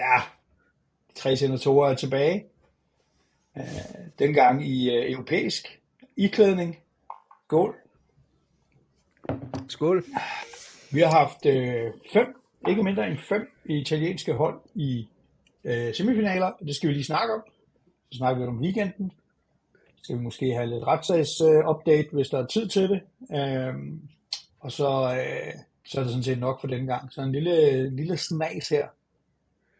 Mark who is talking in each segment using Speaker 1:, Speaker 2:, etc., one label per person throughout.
Speaker 1: ja, tre senatorer er tilbage. Øh, dengang i øh, europæisk iklædning. Skål.
Speaker 2: Skål.
Speaker 1: Vi har haft øh, fem, ikke mindre end fem italienske hold i øh, semifinaler, det skal vi lige snakke om. Så snakker vi om weekenden. Så skal vi måske have lidt retssags-update, hvis der er tid til det. Øh, og så, øh, så er det sådan set nok for den gang. Så en lille, lille snas her.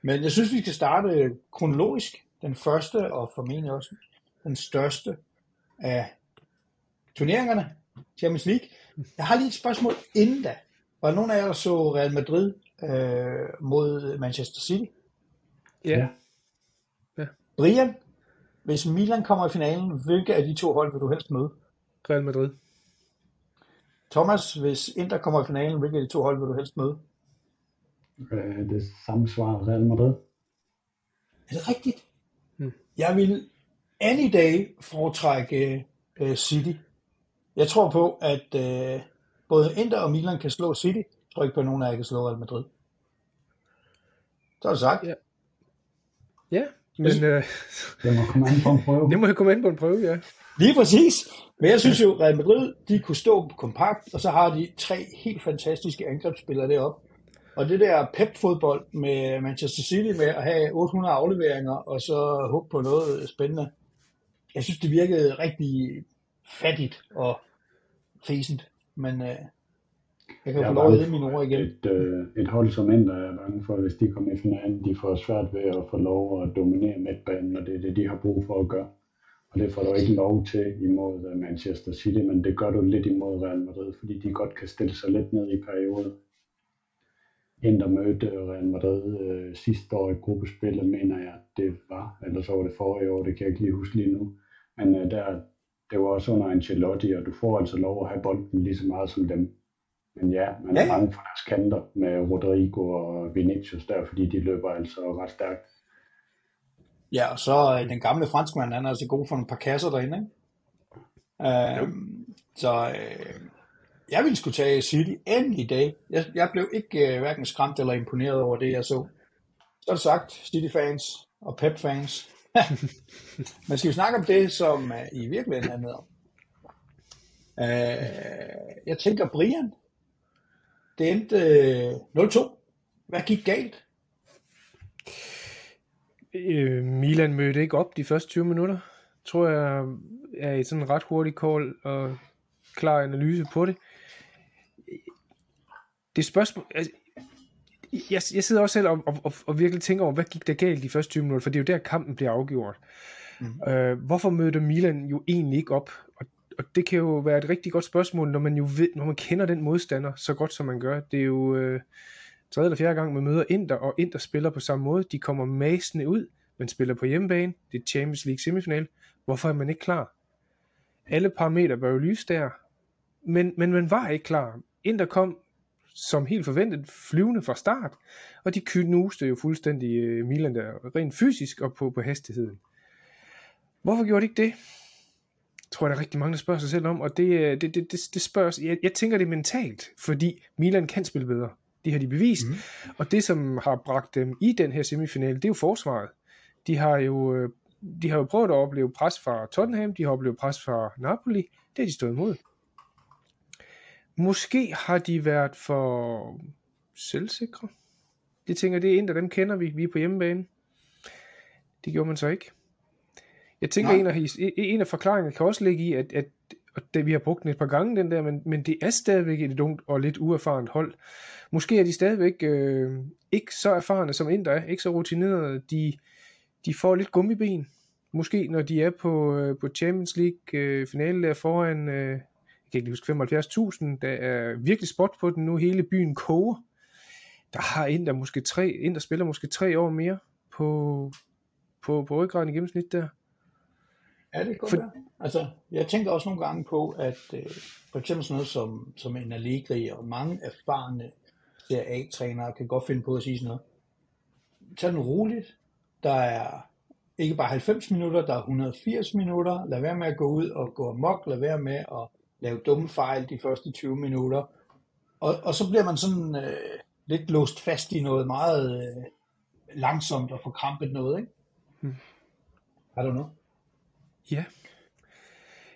Speaker 1: Men jeg synes, vi skal starte kronologisk. Den første, og formentlig også den største af turneringerne, Champions League. Jeg har lige et spørgsmål inden da. Var der nogen af jer, der så Real Madrid øh, mod Manchester City?
Speaker 2: Ja.
Speaker 3: Ja.
Speaker 1: Brian, hvis Milan kommer i finalen, hvilke af de to hold vil du helst møde?
Speaker 2: Real Madrid.
Speaker 1: Thomas, hvis Inter kommer i finalen, hvilke af de to hold vil du helst møde?
Speaker 3: Øh, det samme svar Real Madrid.
Speaker 1: Er det rigtigt?
Speaker 2: Hmm.
Speaker 1: Jeg vil any day foretrække uh, City. Jeg tror på, at uh, både Inter og Milan kan slå City. Jeg tror ikke på, at nogen af jer kan slå Real Madrid. Så er det sagt.
Speaker 2: Ja. Ja, men øh,
Speaker 3: Det må komme an på en prøve.
Speaker 2: det må jeg komme ind på en prøve, ja.
Speaker 1: Lige præcis. Men jeg synes jo, Real Madrid, de kunne stå kompakt, og så har de tre helt fantastiske angrebsspillere deroppe. Og det der pep-fodbold med Manchester City med at have 800 afleveringer, og så håbe på noget spændende. Jeg synes, det virkede rigtig fattigt og fæsent. Men øh, jeg kan jo få lov at mine ord igen.
Speaker 3: Et, øh, et hold som Inter er bange for, hvis de kommer i finalen, de får svært ved at få lov at dominere midtbanen, og det er det, de har brug for at gøre. Og det får du ikke lov til imod øh, Manchester City, men det gør du lidt imod Real Madrid, fordi de godt kan stille sig lidt ned i perioder. Inter mødte Real Madrid øh, sidste år i gruppespillet, mener jeg, det var, eller så var det forrige år, det kan jeg ikke lige huske lige nu. Men øh, der, det var også under Ancelotti, og du får altså lov at have bolden lige så meget som dem. Men ja, man er
Speaker 1: Ja,
Speaker 3: bange for deres kanter med Rodrigo og Vinicius der, fordi de løber altså ret stærkt.
Speaker 1: Ja, og så øh, den gamle franskmand, han er altså god for en par kasser derinde, ikke? Øh, så øh, jeg ville skulle tage City endelig i dag. Jeg, jeg blev ikke øh, hverken skræmt eller imponeret over det, jeg så. Så er det sagt, City-fans og Pep-fans. Men skal vi snakke om det, som øh, i virkeligheden handler om? Øh, jeg tænker, Brian, det endte øh, 0-2. Hvad gik galt?
Speaker 2: Øh, Milan mødte ikke op de første 20 minutter. Tror jeg er i sådan en ret hurtig call og klar analyse på det. Det er spørgsmål... Altså, jeg, jeg sidder også selv og, og, og, og virkelig tænker over, hvad gik der galt de første 20 minutter, for det er jo der kampen bliver afgjort. Mm. Øh, hvorfor mødte Milan jo egentlig ikke op? Og, og det kan jo være et rigtig godt spørgsmål, når man jo ved, når man kender den modstander så godt som man gør. Det er jo øh, tredje eller fjerde gang, man møder Inter, og Inter spiller på samme måde. De kommer masende ud, men spiller på hjemmebane. Det er Champions League semifinal. Hvorfor er man ikke klar? Alle parametre bør jo lyse der, men, men man var ikke klar. Inter kom som helt forventet flyvende fra start, og de knuste jo fuldstændig øh, Milan der, rent fysisk og på, på hastigheden. Hvorfor gjorde de ikke det? tror jeg, der er rigtig mange, der spørger sig selv om, og det, øh, det, det, det, det spørges, jeg, jeg tænker det mentalt, fordi Milan kan spille bedre. Det har de bevist. Mm. Og det, som har bragt dem i den her semifinale, det er jo forsvaret. De har jo, øh, de har jo prøvet at opleve pres fra Tottenham, de har oplevet pres fra Napoli, det har de stået imod. Måske har de været for selvsikre. Det tænker det er en af dem kender vi, vi er på hjemmebane. Det gjorde man så ikke. Jeg tænker, en af, en af forklaringerne kan også ligge i, at, at og det, vi har brugt den et par gange, den der, men, men det er stadigvæk et ungt og lidt uerfarent hold. Måske er de stadigvæk øh, ikke så erfarne som Inter er, ikke så rutinerede. De, de får lidt gummiben. Måske når de er på, øh, på Champions League øh, finale der foran, øh, jeg kan ikke huske, 75.000, der er virkelig spot på den nu, hele byen koger. Der har Inter måske tre, Inter spiller måske tre år mere på, på, på ryggraden i gennemsnit der.
Speaker 1: Ja, det kan For... være. Altså, jeg tænker også nogle gange på, at øh, for eksempel sådan noget som, som en Allegri og mange erfarne A-trænere kan godt finde på at sige sådan noget. Tag den roligt. Der er ikke bare 90 minutter, der er 180 minutter. Lad være med at gå ud og gå amok. Lad være med at lave dumme fejl de første 20 minutter. Og, og så bliver man sådan øh, lidt låst fast i noget meget øh, langsomt og forkrampet noget, ikke? Hmm. I don't know.
Speaker 2: Ja.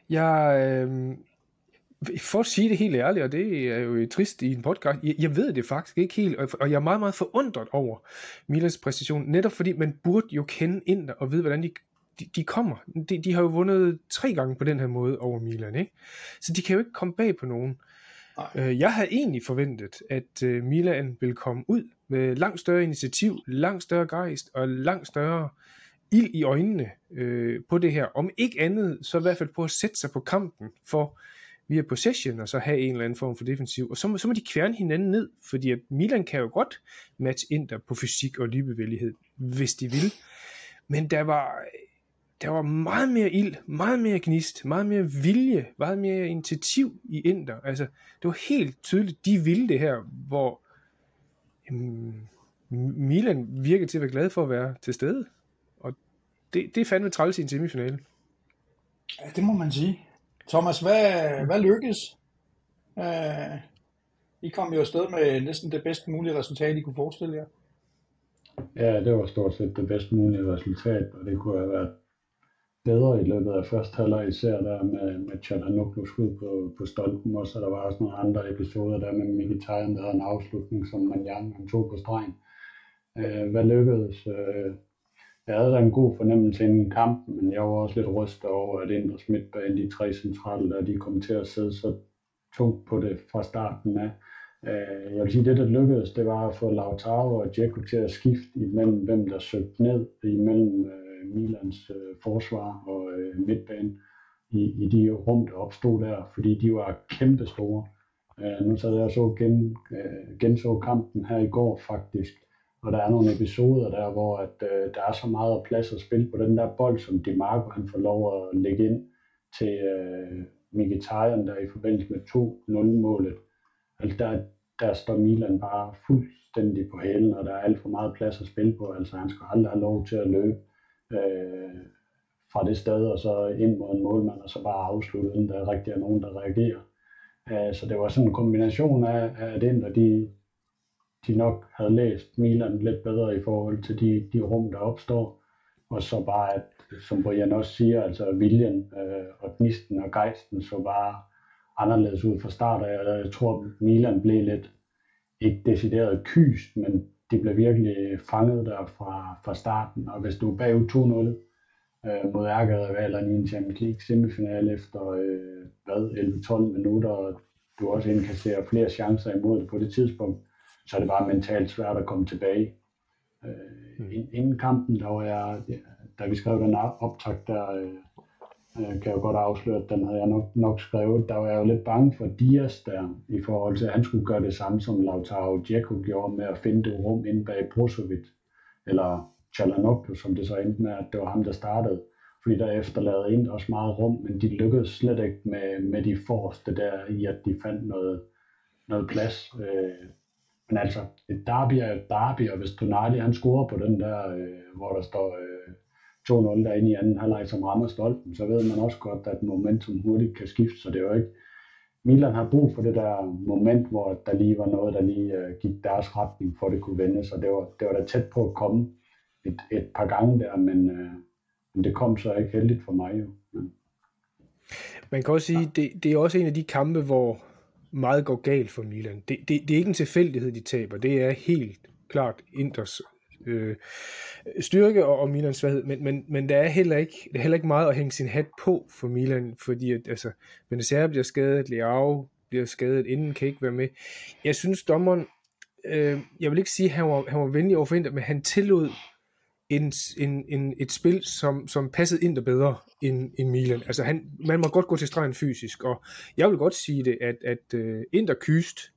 Speaker 2: Jeg, øh, for at sige det helt ærligt, og det er jo trist i en podcast, jeg, jeg ved det faktisk ikke helt, og jeg er meget, meget forundret over Milans præstation, netop fordi man burde jo kende ind og vide, hvordan de, de, de kommer. De, de har jo vundet tre gange på den her måde over Milan, ikke? Så de kan jo ikke komme bag på nogen. Øh, jeg havde egentlig forventet, at øh, Milan ville komme ud med langt større initiativ, langt større gejst og langt større ild i øjnene øh, på det her. Om ikke andet, så i hvert fald på at sætte sig på kampen for via possession, og så have en eller anden form for defensiv. Og så, må, så må de kværne hinanden ned, fordi at Milan kan jo godt matche Inter på fysik og lydbevægelighed, hvis de vil. Men der var, der var meget mere ild, meget mere gnist, meget mere vilje, meget mere initiativ i Inter. Altså, det var helt tydeligt, de ville det her, hvor jamen, Milan virkede til at være glad for at være til stede. Og det, det er fandme træls i en semifinale.
Speaker 1: Ja, det må man sige. Thomas, hvad, hvad lykkedes? Uh, I kom jo afsted med næsten det bedst mulige resultat, I kunne forestille jer.
Speaker 3: Ja, det var stort set det bedst mulige resultat, og det kunne have været bedre i løbet af første halvleg, især der med, med Chalanoglu skud på, på stolpen, og så der var også nogle andre episoder der med Mkhitaryan, der havde en afslutning, som Manjang han tog på stregen. Øh, hvad lykkedes? Øh, jeg havde da en god fornemmelse inden kampen, men jeg var også lidt rystet over, at Inders midtbane, de tre centrale, der de kom til at sidde så tungt på det fra starten af. Øh, jeg vil sige, det der lykkedes, det var at få Lautaro og Dzeko til at skifte imellem, hvem der søgte ned imellem øh, Øh, Milans øh, forsvar og øh, midtbane i, i de rum, der opstod der, fordi de var kæmpe store. Øh, nu sad jeg så gen, genså kampen her i går faktisk, og der er nogle episoder der, hvor at, øh, der er så meget plads at spille på den der bold, som Marco han får lov at lægge ind til øh, Mkhitaryan der i forbindelse med 2-0-målet. Altså der, der står Milan bare fuldstændig på hælen, og der er alt for meget plads at spille på. Altså han skal aldrig have lov til at løbe øh, fra det sted, og så ind mod en målmand, og så bare afslutte, uden der rigtig er nogen, der reagerer. Øh, så det var sådan en kombination af, af den, og de, de nok havde læst Milan lidt bedre i forhold til de, de rum, der opstår. Og så bare, at, som Brian også siger, altså viljen øh, og gnisten og gejsten så bare anderledes ud fra start af. og Jeg tror, Milan blev lidt, ikke decideret kyst, men de blev virkelig fanget der fra, fra starten. Og hvis du er bagud 2-0 øh, mod ærkerivalerne i en Champions League semifinale efter øh, hvad, 11-12 minutter, og du også indkasserer flere chancer imod det på det tidspunkt, så er det bare mentalt svært at komme tilbage. Øh, mm. Inden kampen, der var jeg, da vi skrev den optag, der øh, øh, kan jeg godt afsløre, at den havde jeg nok, nok skrevet, der var jeg jo lidt bange for Dias der, i forhold til, at han skulle gøre det samme, som Lautaro Djeko gjorde med at finde det rum inde bag Brozovic, eller Chalanoglu, som det så endte med, at det var ham, der startede. Fordi der efterladede ind også meget rum, men de lykkedes slet ikke med, med de forreste der i, at de fandt noget, noget plads. Øh, men altså, et derby er et derby, og hvis Tonali han scorer på den der, øh, hvor der står øh, 2-0 derinde i anden halvleg, som rammer stolpen, så ved man også godt, at momentum hurtigt kan skifte, så det er jo ikke... Milan har brug for det der moment, hvor der lige var noget, der lige øh, gik deres retning, for det kunne vende, så det var, det var da tæt på at komme et, et par gange der, men, øh, men det kom så ikke heldigt for mig jo. Men,
Speaker 2: man kan også sige, ja. det, det er også en af de kampe, hvor meget går galt for Milan. Det, det, det er ikke en tilfældighed, de taber. Det er helt klart Inters øh, styrke og, og Milans svaghed, men, men, men der er heller ikke, der er heller ikke meget at hænge sin hat på for Milan, fordi at, altså, Benacer bliver skadet, Leao bliver skadet, inden kan ikke være med. Jeg synes, dommeren, øh, jeg vil ikke sige, at han var, han var venlig over for Inter, men han tillod en, en, en, et spil, som, som passede ind bedre end, end Milan. Altså han, man må godt gå til stregen fysisk, og jeg vil godt sige det, at, at uh, Inter kyst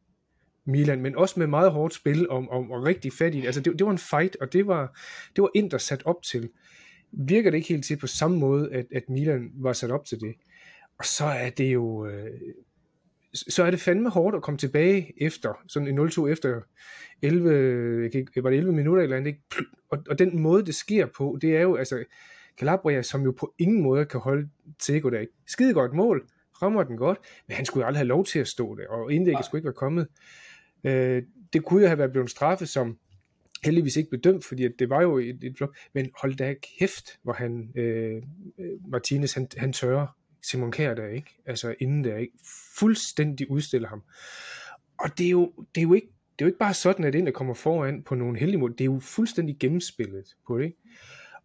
Speaker 2: Milan, men også med meget hårdt spil om, om og rigtig fat i det. Altså det, det var en fight, og det var, det var Inter sat op til. Virker det ikke helt til på samme måde, at, at Milan var sat op til det. Og så er det jo, øh, så er det fandme hårdt at komme tilbage efter, sådan en 0-2 efter 11, ikke, var det 11 minutter eller andet, ikke? Og, og den måde, det sker på, det er jo, altså, Calabria, som jo på ingen måde kan holde Tego der, ikke? Skide godt mål, rammer den godt, men han skulle jo aldrig have lov til at stå der, og indlægget skulle ikke være kommet. Øh, det kunne jo have været blevet straffet som heldigvis ikke blev dømt, fordi at det var jo et, et flop, men hold da kæft, hvor han, øh, øh, Martinez, han, han tørrer Simon Kjær der, ikke? Altså inden der, ikke? Fuldstændig udstiller ham. Og det er jo, det er jo ikke det er jo ikke bare sådan, at der kommer foran på nogle heldige mål. Det er jo fuldstændig gennemspillet på det.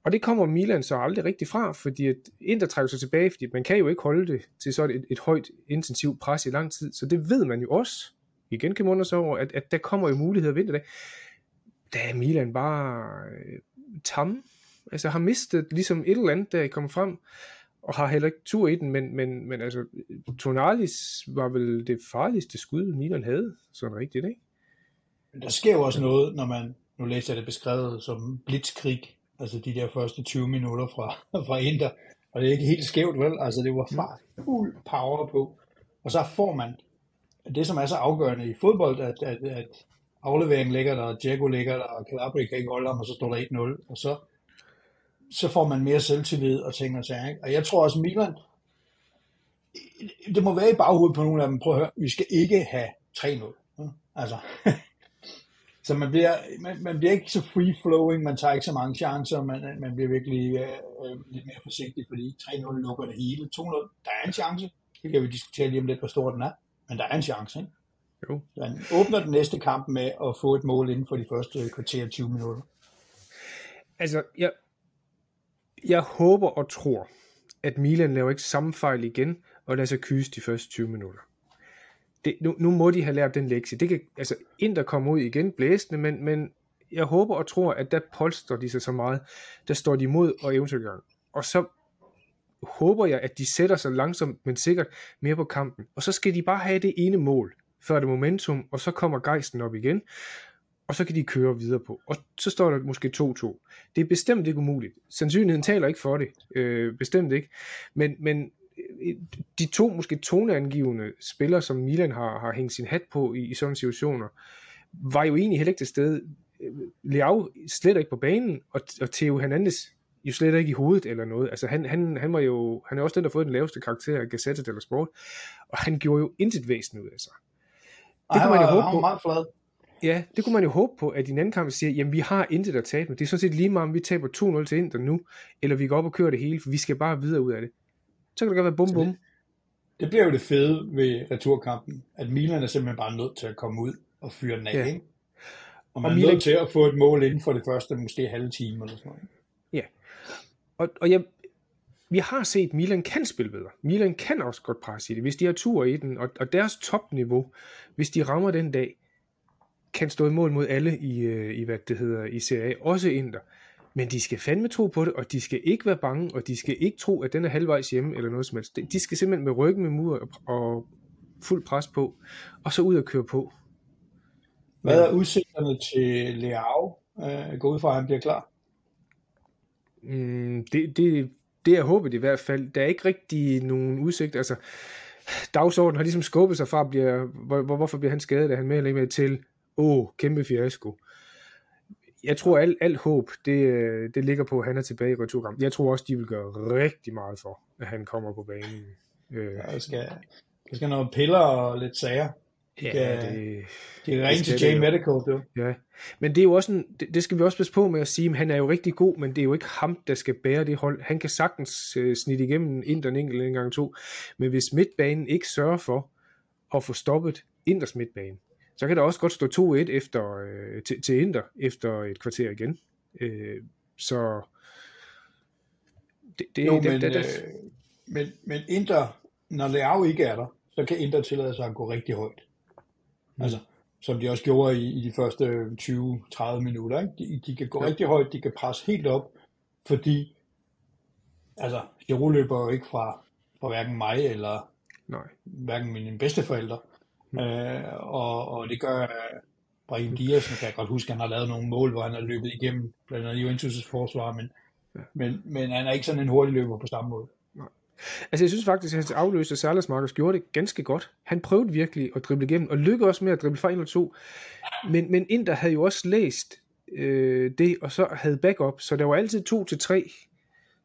Speaker 2: Og det kommer Milan så aldrig rigtig fra, fordi at Inter trækker sig tilbage, fordi man kan jo ikke holde det til sådan et, et højt intensivt pres i lang tid. Så det ved man jo også. Igen kan undre sig over, at, at der kommer jo muligheder vinterdag. Der er Milan bare øh, tam. Altså har mistet ligesom et eller andet, der kommer frem og har heller ikke tur i den, men, men, men altså, Tonalis var vel det farligste skud, Milan havde, sådan rigtigt, ikke?
Speaker 1: Men der sker jo også noget, når man, nu læser jeg det beskrevet som blitzkrig, altså de der første 20 minutter fra, fra Inter, og det er ikke helt skævt, vel? Altså det var far, fuld power på, og så får man det, som er så afgørende i fodbold, at, at, at afleveringen ligger der, Diego ligger der, og Calabria kan ikke holde ham, og så står der 1-0, og så så får man mere selvtillid og ting og sager. Og jeg tror også, Milan, det må være i baghovedet på nogle af dem, prøv at høre, vi skal ikke have 3-0. Altså, så man bliver, man, man bliver ikke så free-flowing, man tager ikke så mange chancer, man, man bliver virkelig øh, øh lidt mere forsigtig, fordi 3-0 lukker det hele. 2-0, der er en chance. Det kan vi diskutere lige om lidt, hvor stor den er, men der er en chance, ikke? Jo. Man åbner den næste kamp med at få et mål inden for de første kvarter 20 minutter.
Speaker 2: Altså, jeg, jeg håber og tror, at Milan laver ikke samme fejl igen, og lader sig kyse de første 20 minutter. Det, nu, nu må de have lært den lektie. Det kan, altså, der kommer ud igen blæsende, men, men jeg håber og tror, at der polstrer de sig så meget, der står de imod og eventuelt gang. Og så håber jeg, at de sætter sig langsomt, men sikkert mere på kampen. Og så skal de bare have det ene mål, før det momentum, og så kommer gejsten op igen og så kan de køre videre på. Og så står der måske 2-2. Det er bestemt ikke umuligt. Sandsynligheden taler ikke for det. Øh, bestemt ikke. Men, men øh, de to måske toneangivende spillere, som Milan har, har hængt sin hat på i, i sådan situationer, var jo egentlig heller ikke til stede. Øh, Leao slet ikke på banen, og, og Theo Hernandez jo slet ikke i hovedet eller noget. Altså han, han, han var jo, han er også den, der har fået den laveste karakter af Gazette eller Sport, og han gjorde jo intet væsen ud af sig.
Speaker 1: Det kan man jo håbe på. meget flad.
Speaker 2: Ja, det kunne man jo håbe på, at i en anden kamp siger, jamen vi har intet at tabe med. Det er sådan set lige meget, om vi taber 2-0 til Inter nu, eller vi går op og kører det hele, for vi skal bare videre ud af det. Så kan det godt være bum bum. Det,
Speaker 1: det bliver jo det fede ved returkampen, at Milan er simpelthen bare nødt til at komme ud og fyre den af, ja. ikke? Og man og er Milan... nødt til at få et mål inden for det første, måske halve time eller sådan noget.
Speaker 2: Og, og jeg, vi har set, Milan kan spille bedre. Milan kan også godt presse i det, hvis de har tur i den, og, og deres topniveau, hvis de rammer den dag, kan stå i mål mod alle i, øh, i hvad det hedder, i Serie A, også Inter. Men de skal fandme tro på det, og de skal ikke være bange, og de skal ikke tro, at den er halvvejs hjemme eller noget som helst. De skal simpelthen med ryggen med mur og, og fuld pres på, og så ud og køre på.
Speaker 1: Hvad er udsigterne til Leao? Øh, gå ud fra, at han bliver klar?
Speaker 2: Mm, det, det, det er håbet i hvert fald. Der er ikke rigtig nogen udsigt. Altså, dagsordenen har ligesom skubbet sig fra, bliver, hvor, hvorfor bliver han skadet? Er han med eller med til åh, oh, kæmpe fiasko. Jeg tror, alt, alt håb, det, det ligger på, at han er tilbage i returkamp. Jeg tror også, de vil gøre rigtig meget for, at han kommer på banen.
Speaker 1: Øh. Ja, der skal, der skal noget piller og lidt sager. Ja, det, de kan ringe til J Medical, du.
Speaker 2: Ja, men det er jo også en, det, det skal vi også passe på med at sige, at han er jo rigtig god, men det er jo ikke ham, der skal bære det hold. Han kan sagtens uh, snitte igennem ind den enkelt en gang to, men hvis midtbanen ikke sørger for at få stoppet Inders midtbane, så kan der også godt stå 2-1 efter, øh, til, til Inter efter et kvarter igen. Øh, så
Speaker 1: det, det, jo, det, men, det, det, øh, men, men Inter, når Leao ikke er der, så kan Inter tillade sig at gå rigtig højt. Mm. Altså, som de også gjorde i, i de første 20-30 minutter. Ikke? De, de kan gå ja. rigtig højt, de kan presse helt op, fordi altså, Giroud løber jo ikke fra, fra hverken mig eller Nej. hverken mine bedsteforældre. Mm. Øh, og, og det gør Brahim Diaz, kan jeg godt huske, han har lavet nogle mål, hvor han har løbet igennem, blandt andet Juventus' forsvar, men, ja. men, men han er ikke sådan en hurtig løber på samme måde.
Speaker 2: Altså jeg synes faktisk, at hans afløser Salas Marcus gjorde det ganske godt. Han prøvede virkelig at drible igennem, og lykkedes også med at drible fra 1 og 2. Men, men Inter havde jo også læst øh, det, og så havde backup, så der var altid 2 til 3.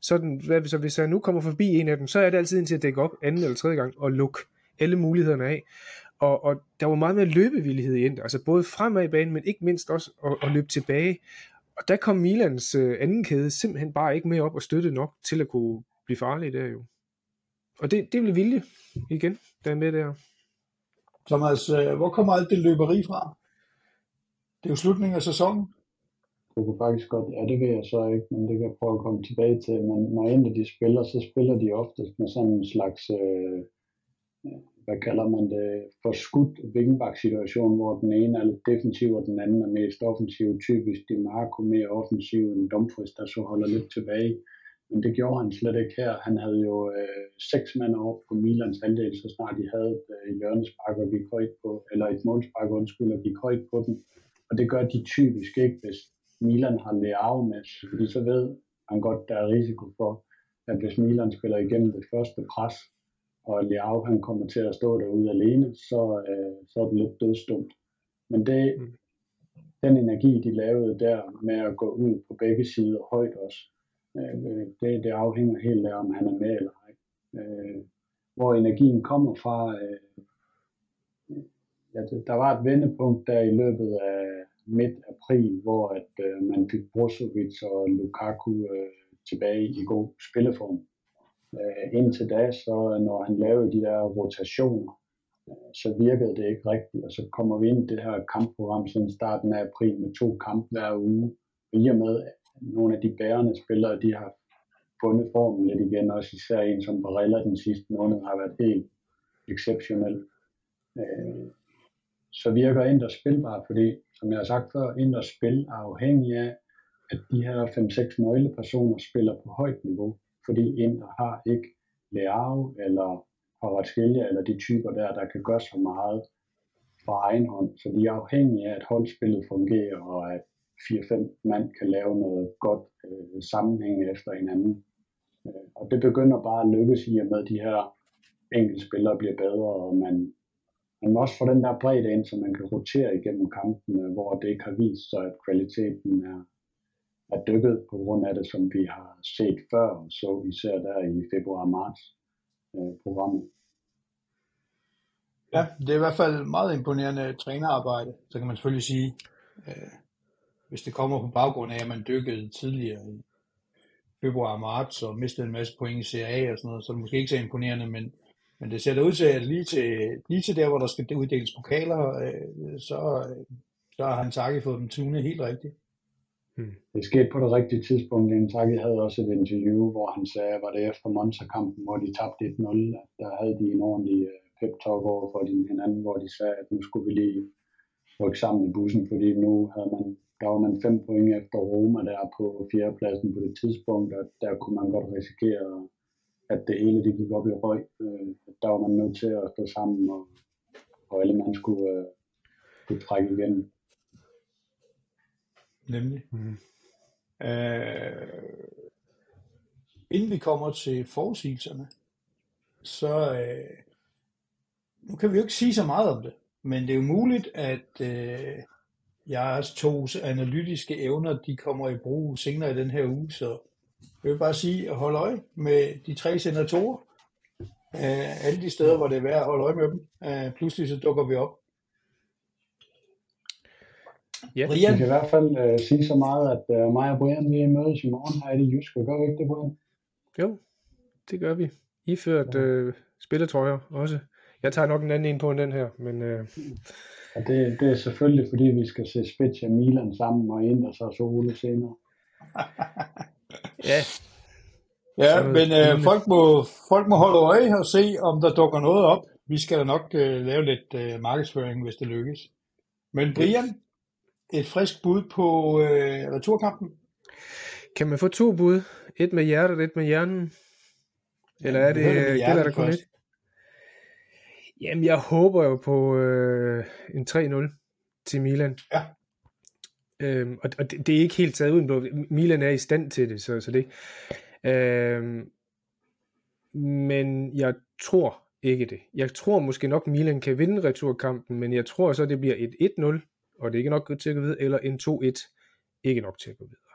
Speaker 2: Sådan, hvad, så hvis jeg nu kommer forbi en af dem, så er det altid en til at dække op anden eller tredje gang og lukke alle mulighederne af. og, og der var meget mere løbevillighed i Inter, altså både fremad i banen, men ikke mindst også at, at løbe tilbage. Og der kom Milans øh, anden kæde simpelthen bare ikke med op og støtte nok til at kunne blive farlig der jo. Og det, det blev vilje igen, der er med der.
Speaker 1: Thomas, øh, hvor kommer alt det løberi fra? Det er jo slutningen af sæsonen.
Speaker 3: Du kunne faktisk godt, ja det ved jeg så ikke, men det kan jeg prøve at komme tilbage til. Men når en af de spiller, så spiller de oftest med sådan en slags, øh, hvad kalder man det, forskudt vingbak-situation, hvor den ene er lidt defensiv, og den anden er mest offensiv. Typisk de Marco mere offensiv end Dumfries, der så holder lidt tilbage. Men det gjorde han slet ikke her. Han havde jo øh, seks mand op på Milans halvdel, så snart de havde et øh, hjørnespark og gik højt på, eller et målspark, undskyld, og gik højt på den. Og det gør de typisk ikke, hvis Milan har Leao med, fordi så ved han godt, der er risiko for, at hvis Milan spiller igennem det første pres, og Leao han kommer til at stå derude alene, så, øh, så er det lidt dødstumt. Men det, mm. den energi, de lavede der med at gå ud på begge sider højt også, øh, det, det afhænger helt af, om han er med eller ej. Øh, hvor energien kommer fra, øh, ja, der var et vendepunkt der i løbet af midt april, hvor at øh, man fik Brozovic og Lukaku øh, tilbage i god spilleform. Øh, indtil da, så når han lavede de der rotationer, øh, så virkede det ikke rigtigt, og så kommer vi ind i det her kampprogram siden starten af april med to kampe hver uge. Og i og med, at nogle af de bærende spillere, de har fundet formen lidt igen, også især en som Barella den sidste måned har været helt exceptionel. Øh, så virker Inders spilbar, fordi som jeg har sagt før, Inders spil er afhængig af, at de her 5-6 nøglepersoner spiller på højt niveau, fordi Inder har ikke Leao eller Kvaratskhelia eller de typer der, der kan gøre så meget fra egen hånd. Så de er afhængige af, at holdspillet fungerer, og at 4-5 mand kan lave noget godt øh, sammenhæng efter hinanden. Øh, og det begynder bare at lykkes i og med, at de her enkelte spillere bliver bedre, og man man må også få den der bredde ind, så man kan rotere igennem kampene, hvor det ikke har vist sig, at kvaliteten er, er dykket på grund af det, som vi har set før, så især der i februar-marts øh, programmet.
Speaker 1: Ja, det er i hvert fald meget imponerende trænerarbejde, så kan man selvfølgelig sige, øh, hvis det kommer på baggrund af, at man dykkede tidligere i februar og marts og mistede en masse point i CA og sådan noget, så er det måske ikke så imponerende, men men det ser da ud til, at lige til, lige til der, hvor der skal uddeles pokaler, øh, så, så har han takket fået dem tunet helt rigtigt.
Speaker 3: Hmm. Det skete på det rigtige tidspunkt. Intaki havde også et interview, hvor han sagde, var det efter Monza-kampen, hvor de tabte 1-0, at der havde de en ordentlig øh, pep-talk over for hinanden, hvor de sagde, at nu skulle vi lige rykke sammen i bussen, fordi nu havde man, der var man fem point efter Roma der på fjerdepladsen på det tidspunkt, og der kunne man godt risikere at det hele det gik op i røg. Øh, der var man nødt til at stå sammen, og, og alle man skulle, øh, skulle trække igen.
Speaker 1: Nemlig. Mm. Øh, inden vi kommer til forudsigelserne, så øh, nu kan vi jo ikke sige så meget om det, men det er jo muligt, at øh, jeres tos analytiske evner, de kommer i brug senere i den her uge, så jeg vil bare sige at holde øje med de tre senatorer. Uh, alle de steder, hvor det er værd at holde øje med dem. Uh, pludselig så dukker vi op.
Speaker 3: Ja. Brian? Vi kan i hvert fald uh, sige så meget, at uh, mig og Brian vi mødes i morgen her i det jyske. Gør vi ikke det, Brian?
Speaker 2: Jo, det gør vi. Iført ja. uh, spilletrøjer også. Jeg tager nok en anden en på end den her, men... Uh...
Speaker 3: Ja, det, det er selvfølgelig, fordi vi skal se Spezia Milan sammen og Inter så Sole senere.
Speaker 1: Ja. Ja, men øh, folk, må, folk må holde øje og se, om der dukker noget op. Vi skal da nok øh, lave lidt øh, markedsføring, hvis det lykkes. Men Brian, et frisk bud på øh, returkampen?
Speaker 2: Kan man få to bud? Et med hjertet, et med hjernen? Eller er det, det øh, gælder der kun et? Jamen, jeg håber jo på øh, en 3-0 til Milan.
Speaker 1: Ja.
Speaker 2: Øhm, og og det, det er ikke helt taget uden Milan er i stand til det, så, så det. Øhm, men jeg tror ikke det. Jeg tror måske nok, Milan kan vinde returkampen, men jeg tror så, det bliver et 1-0, og det er ikke nok til at gå videre, eller en 2-1, ikke nok til at gå videre.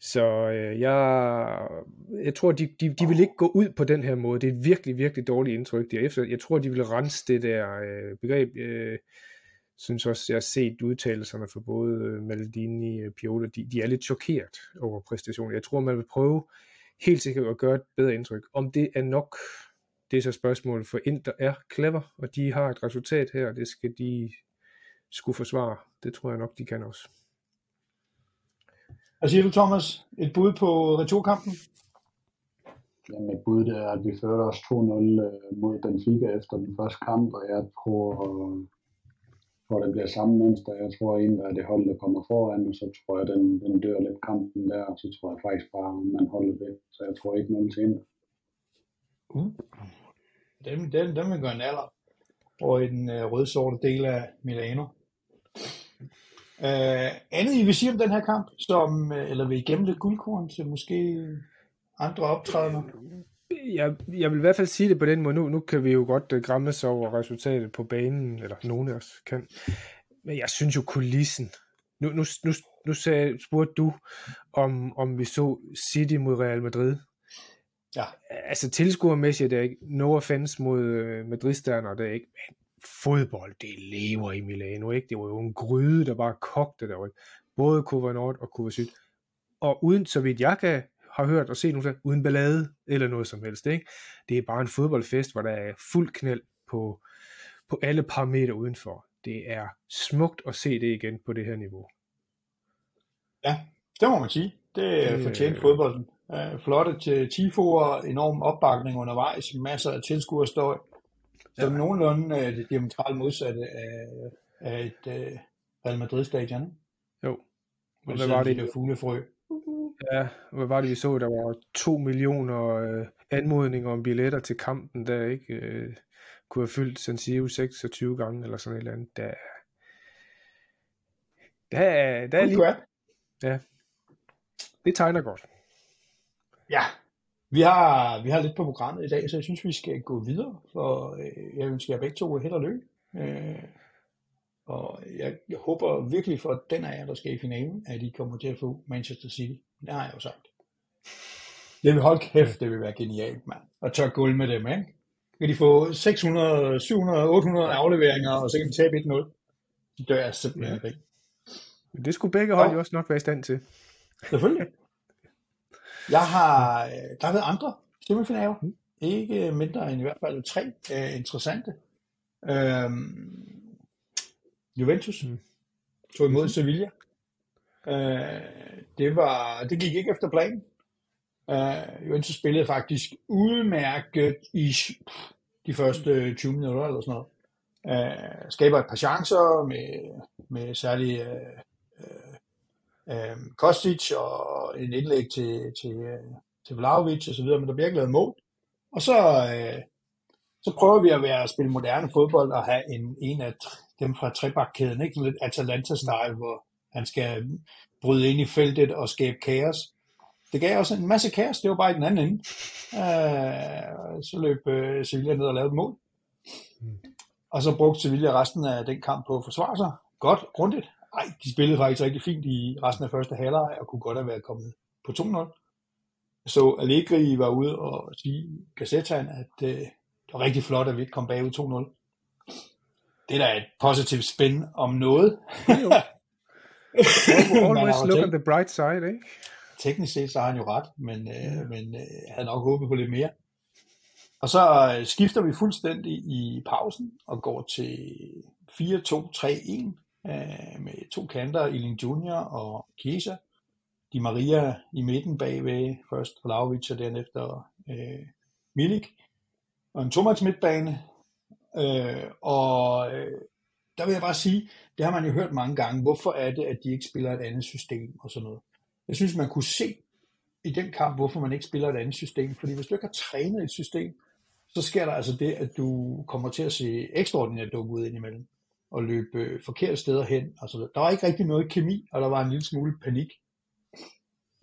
Speaker 2: Så øh, jeg, jeg tror, de, de, de vil ikke gå ud på den her måde. Det er et virkelig, virkelig dårligt indtryk. derefter. Jeg tror, de vil rense det der øh, begreb. Øh, synes også, jeg har set udtalelserne fra både øh, Maldini øh, og Piola. De, de er lidt chokeret over præstationen. Jeg tror, man vil prøve helt sikkert at gøre et bedre indtryk. Om det er nok, det er så spørgsmålet, for Inter er clever, og de har et resultat her, og det skal de skulle forsvare. Det tror jeg nok, de kan også.
Speaker 1: Hvad siger du, Thomas? Et bud på returkampen?
Speaker 3: Jamen, et bud er, at vi førte os 2-0 øh, mod Benfica efter den første kamp, og jeg tror, hvor det bliver samme mønster. Jeg tror egentlig, at det hold, der kommer foran, og så tror jeg, den, den dør lidt kampen der, og så tror jeg faktisk bare, at man holder det. Så jeg tror ikke noget til hende.
Speaker 1: Uh. Dem, dem, dem vil gøre en alder over i den uh, rødsorte del af Milano. Uh, andet I vil sige om den her kamp, som, uh, eller vil I gemme lidt guldkorn til måske andre optrædener?
Speaker 2: Jeg, jeg vil i hvert fald sige det på den måde. Nu, nu kan vi jo godt uh, græmmes over resultatet på banen, eller nogen af os kan. Men jeg synes jo kulissen. Nu, nu, nu, nu sagde, spurgte du, om, om vi så City mod Real Madrid.
Speaker 1: Ja.
Speaker 2: Altså tilskuermæssigt er ikke no offense mod uh, Madrid-stjerner, det er ikke, men fodbold, det lever i Milano, ikke? Det var jo en gryde, der bare kogte der, ikke? Både Kova Nord og Kova Syd. Og uden, så vidt jeg kan har hørt og set nogen uden ballade eller noget som helst, ikke? Det er bare en fodboldfest, hvor der er fuld knæld på, på alle parametre udenfor. Det er smukt at se det igen på det her niveau.
Speaker 1: Ja, det må man sige. Det er fortjent fodbolden. Uh, flotte til tifoer, enorm opbakning undervejs, masser af tilskuerstøj. Som ja. nogenlunde uh, det diametralt modsatte af, af et uh, Real Madrid-stadion. Ikke?
Speaker 2: Jo.
Speaker 1: Men hvad var det? De fuglefrø.
Speaker 2: Ja, hvad var det, vi så? Der var to millioner øh, anmodninger om billetter til kampen, der ikke øh, kunne have fyldt San Siro 26 gange, eller sådan et eller andet. Der, der, der er lige... Ja, det tegner godt.
Speaker 1: Ja, vi har, vi har lidt på programmet i dag, så jeg synes, vi skal gå videre, for øh, jeg ønsker jer begge to held og lykke. Øh, og jeg, jeg håber virkelig for den af jer, der skal i finalen, at I kommer til at få Manchester City. Det har jeg jo sagt. Det vil holde kæft, det vil være genialt, mand. At tør guld med dem, ikke? Kan de få 600, 700, 800 afleveringer, og så kan de tabe 1-0. Det dør jeg simpelthen ja. ikke.
Speaker 2: Det skulle begge hold jo også nok være i stand til.
Speaker 1: Selvfølgelig. Jeg har, der har været andre semifinaler. Mm. Ikke mindre end i hvert fald tre uh, interessante. Øhm, Juventus mm. tog imod Sevilla. Uh, det, var, det gik ikke efter planen. Uh, Juventus spillede faktisk udmærket i de første 20 minutter eller sådan noget. Uh, skaber et par chancer med, med særlig uh, uh, Kostic og en indlæg til, til, til Vlaovic og så videre, men der bliver ikke lavet mål. Og så, uh, så prøver vi at være at spille moderne fodbold og have en, en af dem fra trebakkæden, ikke? Lidt Atalanta-style, hvor han skal bryde ind i feltet og skabe kaos. Det gav også en masse kaos, det var bare i den anden ende. Uh, så løb uh, Sevilla ned og lavede et mål. Og så brugte Sevilla resten af den kamp på at forsvare sig. Godt, grundigt. Ej, de spillede faktisk rigtig fint i resten af første halvleg og kunne godt have været kommet på 2-0. Så Allegri var ude og sige Gazettaen, at uh, det var rigtig flot, at vi ikke kom bagud 2-0. Det er da et positivt spin om noget.
Speaker 2: Always look on the bright side, ikke?
Speaker 1: Teknisk set så har han jo ret, men, øh, men øh, jeg havde nok håbet på lidt mere. Og så øh, skifter vi fuldstændig i pausen og går til 4-2-3-1 øh, med to kanter, Eling Junior og Chiesa. Di Maria i midten bagved, først Vlaovic og dernefter øh, Milik. Og en tomands midtbane. Øh, og øh, der vil jeg bare sige, det har man jo hørt mange gange, hvorfor er det, at de ikke spiller et andet system og sådan noget. Jeg synes, man kunne se i den kamp, hvorfor man ikke spiller et andet system. Fordi hvis du ikke har trænet et system, så sker der altså det, at du kommer til at se ekstraordinært dum ud indimellem og løbe øh, forkerte steder hen. Altså, der var ikke rigtig noget kemi, og der var en lille smule panik.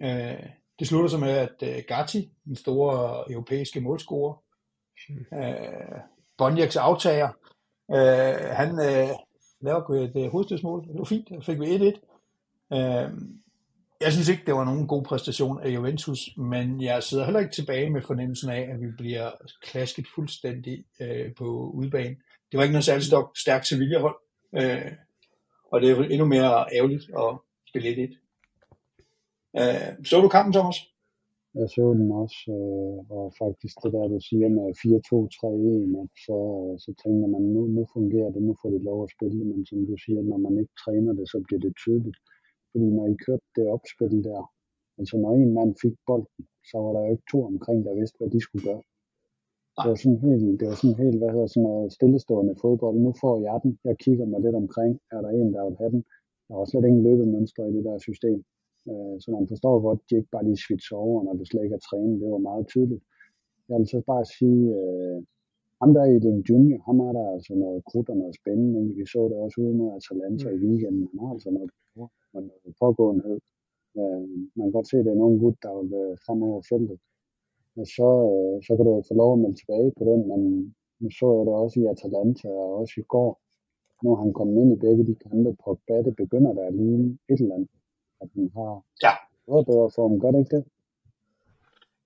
Speaker 1: Øh, det slutter så med, at øh, Gatti, den store europæiske målscorer, øh, Bonjaks aftager, øh, han øh, laver et øh, hovedstødsmål. Det var fint, så fik vi 1-1. Øh, jeg synes ikke, det var nogen god præstation af Juventus, men jeg sidder heller ikke tilbage med fornemmelsen af, at vi bliver klasket fuldstændig øh, på udebane. Det var ikke noget særligt stærkt Sevilla-hold, øh, og det er endnu mere ærgerligt at spille 1-1. Øh, så du kampen, Thomas?
Speaker 3: Jeg så den også, øh, og faktisk det der, du siger med 4-2-3-1, at så, øh, så tænker man, nu, nu fungerer det, nu får de lov at spille, men som du siger, når man ikke træner det, så bliver det tydeligt. Fordi når I kørte det opspil der, altså når en mand fik bolden, så var der jo ikke to omkring, der vidste, hvad de skulle gøre. Det var sådan helt, det var sådan helt, hvad hedder sådan noget stillestående fodbold. Nu får jeg den, jeg kigger mig lidt omkring, er der en, der vil have den. Der var slet ingen løbemønstre i det der system. Øh, så man forstår godt, at de ikke bare lige switcher over, når det slet ikke er trænet. Det var meget tydeligt. Jeg vil så bare sige, øh, ham der i den junior, ham er der altså noget krudt og noget spændende. Vi så det også ude mod Atalanta mm. i weekenden. Han har altså noget, noget pågåenhed. Øh, man kan godt se, at det er nogen gut, der vil øh, frem over feltet. Men så, øh, så kan du få lov at melde tilbage på den, men nu så jeg det også i Atalanta og også i går. Nu han kommet ind i begge de kampe på det begynder der at ligne et eller andet at den har
Speaker 1: ja.
Speaker 3: noget bedre form. Gør det ikke det?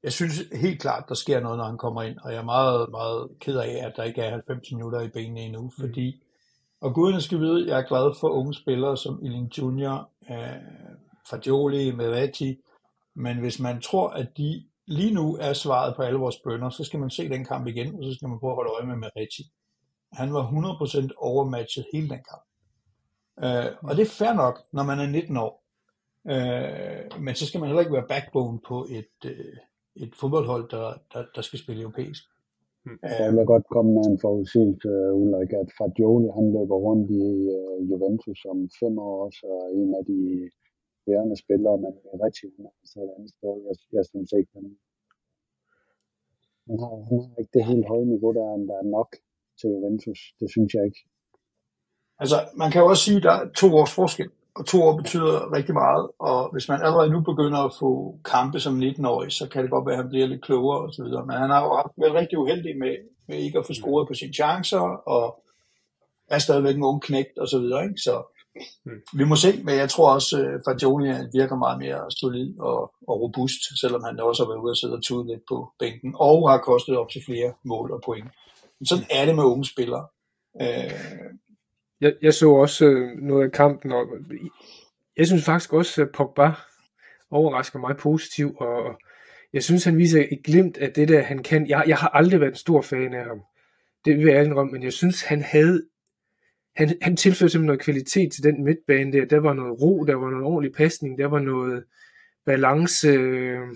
Speaker 1: Jeg synes helt klart, der sker noget, når han kommer ind, og jeg er meget, meget ked af, at der ikke er 90 minutter i benene endnu, mm. fordi, og gudene skal vide, jeg er glad for unge spillere som Eling Junior, øh, Fagioli, Mevetti, men hvis man tror, at de lige nu er svaret på alle vores bønder, så skal man se den kamp igen, og så skal man prøve at holde øje med Mevetti. Han var 100% overmatchet hele den kamp. Øh, og det er fair nok, når man er 19 år. Øh, men så skal man heller ikke være backbone på et, øh, et fodboldhold, der, der, der skal spille europæisk.
Speaker 3: Hmm. Jeg vil godt komme med en forudsigelse, uh, Ulrik, at Fagioli han løber rundt i uh, Juventus om fem år også, og en af de bærende spillere, men er rigtig så et andet sted. Jeg, jeg synes ikke, han, han, har, han har ikke det helt høje niveau, der, der er nok til Juventus. Det synes jeg ikke.
Speaker 1: Altså, man kan jo også sige, at der er to års forskel og to år betyder rigtig meget, og hvis man allerede nu begynder at få kampe som 19-årig, så kan det godt være, at han bliver lidt klogere osv. Men han har jo været rigtig uheldig med, med ikke at få scoret på sine chancer, og er stadigvæk en ung knægt og så videre. Ikke? Så. Mm. vi må se, men jeg tror også, øh, at Fagioli virker meget mere solid og, og robust, selvom han også har været ude og sidde og tude lidt på bænken, og har kostet op til flere mål og point. Men sådan er det med unge spillere. Øh,
Speaker 2: jeg, jeg så også øh, noget af kampen, og jeg synes faktisk også, at Pogba overrasker mig positivt, og jeg synes, han viser et glimt af det der, han kan. Jeg, jeg har aldrig været en stor fan af ham. Det vil jeg indrømme, men jeg synes, han havde han, han tilførte simpelthen noget kvalitet til den midtbane der. Der var noget ro, der var noget ordentlig pasning, der var noget balance, øh,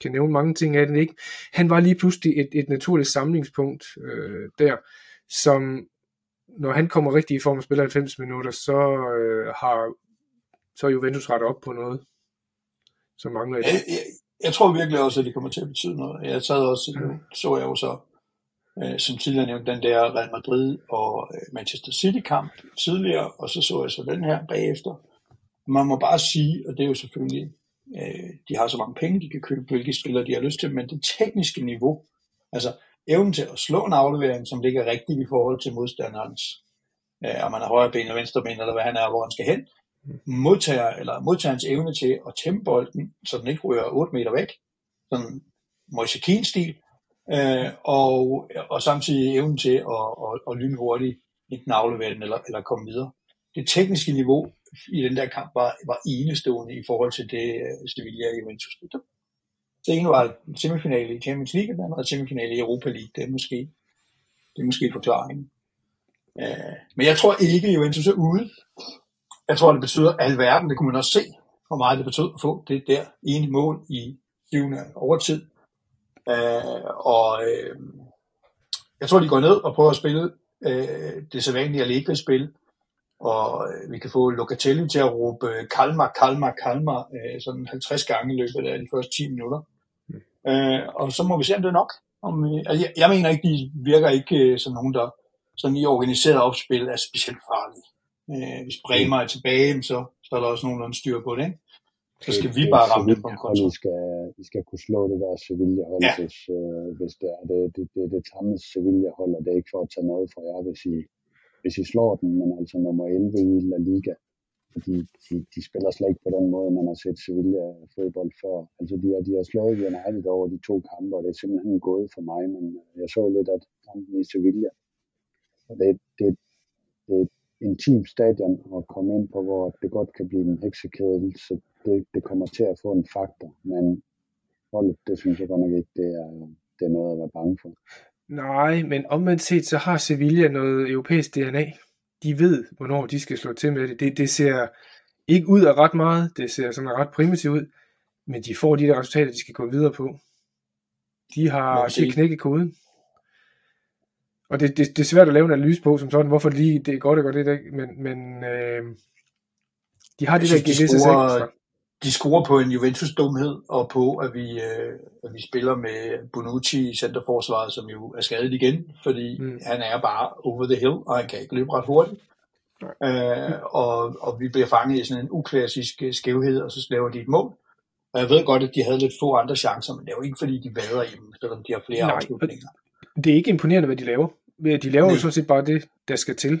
Speaker 2: kan nævne mange ting af den, ikke? Han var lige pludselig et, et naturligt samlingspunkt øh, der, som når han kommer rigtig i form og spiller 90 minutter, så øh, har så er Juventus rettet op på noget, som mangler i
Speaker 1: jeg, jeg, jeg tror virkelig også, at det kommer til at betyde noget. Jeg sad også, mm. så jeg jo så, øh, som tidligere nævnt, den der Real Madrid og øh, Manchester City kamp tidligere, og så så jeg så den her bagefter. Man må bare sige, og det er jo selvfølgelig, øh, de har så mange penge, de kan købe, hvilke spillere de har lyst til, men det tekniske niveau, altså evnen til at slå en aflevering, som ligger rigtigt i forhold til modstanderens, øh, om man er højre ben eller venstre ben, eller hvad han er, hvor han skal hen, modtager, eller modtagerens evne til at tæmme bolden, så den ikke ryger 8 meter væk, sådan Moise stil øh, og, og samtidig evnen til at, at, at lynhurtigt enten aflevere den eller, eller komme videre. Det tekniske niveau i den der kamp var, var enestående i forhold til det øh, Sevilla og Juventus. Det ene var semifinale i Champions League, og den anden var semifinale i Europa League. Det er måske, det er måske forklaringen. Øh, men jeg tror ikke, at Juventus er ude. Jeg tror, det betyder alverden. Det kunne man også se, hvor meget det betød at få det der ene mål i 20. overtid. Uh, og uh, jeg tror, de går ned og prøver at spille uh, det sædvanlige Allegri-spil, og vi kan få Locatelli til at råbe Kalmar, Kalmar, Kalmar sådan 50 gange i løbet af de første 10 minutter. Øh, og så må vi se, om det er nok. Om, altså, jeg, jeg mener ikke, de virker ikke øh, som nogen, der sådan i organiseret opspil er specielt farlige. Øh, hvis Bremer er tilbage, så, så er der også nogen, der styr på det. Ikke? Så skal vi bare ramme det på en konto.
Speaker 3: Vi skal, vi skal kunne slå det der Sevilla-hold, ja. hvis, øh, hvis det er det, det, det, det tamme Sevilla-hold, og det er ikke for at tage noget fra jer, hvis I, hvis I slår den, men altså nummer 11 i La Liga. fordi de, de spiller slet ikke på den måde, man har set Sevilla fodbold før. Altså de, har, de har slået United over de to kampe, og det er simpelthen gået for mig, men jeg så lidt af kampen i Sevilla. Og det, det, det er et intimt stadion at komme ind på, hvor det godt kan blive en heksekæde, så det, det kommer til at få en faktor, men holdet, det synes jeg godt nok ikke, det er, det er noget at være bange for.
Speaker 2: Nej, men omvendt set, så har Sevilla noget europæisk DNA. De ved, hvornår de skal slå til med det. Det, det ser ikke ud af ret meget, det ser sådan ret primitivt ud, men de får de der resultater, de skal gå videre på. De har de knækket koden. Og det, det, det er svært at lave en analyse på, som sådan, hvorfor lige det er godt at gøre det, men, men øh, de har det der
Speaker 1: GGSS de scorer på en Juventus-dumhed, og på, at vi, øh, at vi spiller med Bonucci i centerforsvaret, som jo er skadet igen, fordi mm. han er bare over the hill, og han kan ikke løbe ret hurtigt. Øh, og, og vi bliver fanget i sådan en uklassisk øh, skævhed, og så laver de et mål. Og jeg ved godt, at de havde lidt få andre chancer, men det er jo ikke fordi, de vader i dem, selvom de har flere Nej, afslutninger.
Speaker 2: Det er ikke imponerende, hvad de laver. De laver Nej. jo sådan set bare det, der skal til.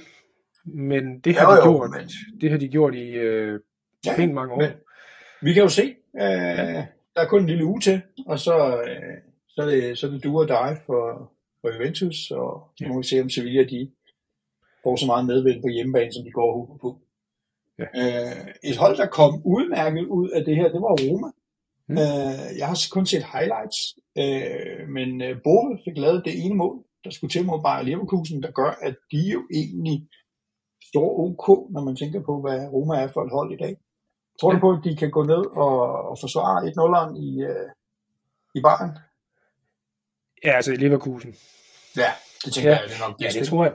Speaker 2: Men det har, jo, de, jo, gjort, men... det har de gjort i øh, ja, pænt mange år. Men,
Speaker 1: vi kan jo se, øh, der er kun en lille uge til, og så, øh, så, er, det, så er det du og dig for, for Juventus, og så må vi se, om Sevilla de får så meget medvind på hjemmebane, som de går og på. Ja. Øh, et hold, der kom udmærket ud af det her, det var Roma. Mm. Øh, jeg har kun set highlights, øh, men øh, Bove fik lavet det ene mål, der skulle til mod Bayer Leverkusen, der gør, at de jo egentlig står ok, når man tænker på, hvad Roma er for et hold i dag. Tror ja. du på, at de kan gå ned og, og forsvare 1-0'eren i, øh, i Bayern?
Speaker 2: Ja, altså i Leverkusen.
Speaker 1: Ja, det tænker
Speaker 2: ja.
Speaker 1: jeg, det er nok
Speaker 2: Ja, det tror jeg.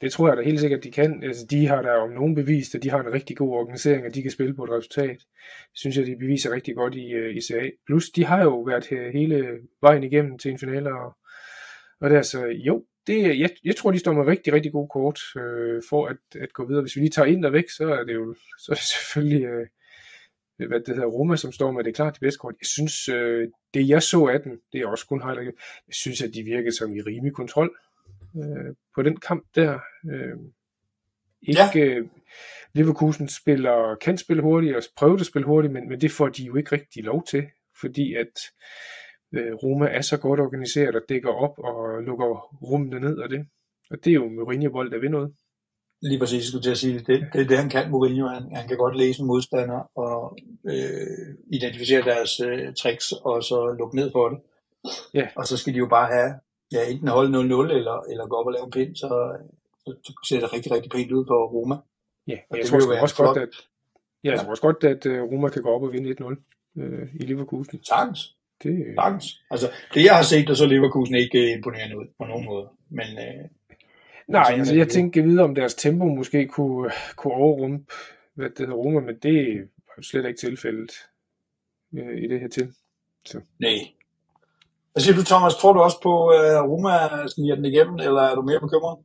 Speaker 2: Det tror jeg da helt sikkert, de kan. Altså, de har da om nogen bevist, at de har en rigtig god organisering, at de kan spille på et resultat. Det synes jeg, de beviser rigtig godt i, uh, i CA. Plus, de har jo været hele vejen igennem til en finale, og, og der, så jo, det, jeg, jeg tror, de står med rigtig, rigtig god kort øh, for at, at gå videre. Hvis vi lige tager ind og væk, så er det jo så er det selvfølgelig øh, hvad det hedder, Roma, som står med det klart de bedste kort. Jeg synes, øh, det jeg så af den, det er også kun highlight. Jeg synes, at de virkede som i rimelig kontrol øh, på den kamp der. Øh, ikke, ja. øh, Leverkusen spiller, kan spille hurtigt og prøve at spille hurtigt, men, men det får de jo ikke rigtig lov til, fordi at øh, Roma er så godt organiseret og dækker op og lukker rummene ned og det. Og det er jo Mourinho-bold, der vil noget.
Speaker 1: Lige præcis, skulle at sige det. Det, det er det, han kan, Mourinho. Han, han kan godt læse en modstander og øh, identificere deres øh, tricks, og så lukke ned for det. Ja. Og så skal de jo bare have, ja, enten holde 0-0, eller, eller gå op og lave en pind, så, så, ser det rigtig, rigtig pænt ud for Roma.
Speaker 2: Ja, og jeg tror også godt, at, ja, jeg tror også godt, at uh, Roma kan gå op og vinde 1-0 øh, i Leverkusen.
Speaker 1: Sagtens. Det, Sagtens. Altså, det jeg har set, der så Leverkusen ikke imponerende ud på nogen måde. Men, øh,
Speaker 2: Nej, altså, altså jeg tænker videre om deres tempo måske kunne, kunne overrumpe hvad det hedder, Roma, men det er jo slet ikke tilfældet øh, i det her til.
Speaker 1: Så. Nej. Hvad siger du, Thomas? Tror du også på, at uh, Roma sniger den igennem, eller er du mere bekymret?